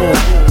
Oh.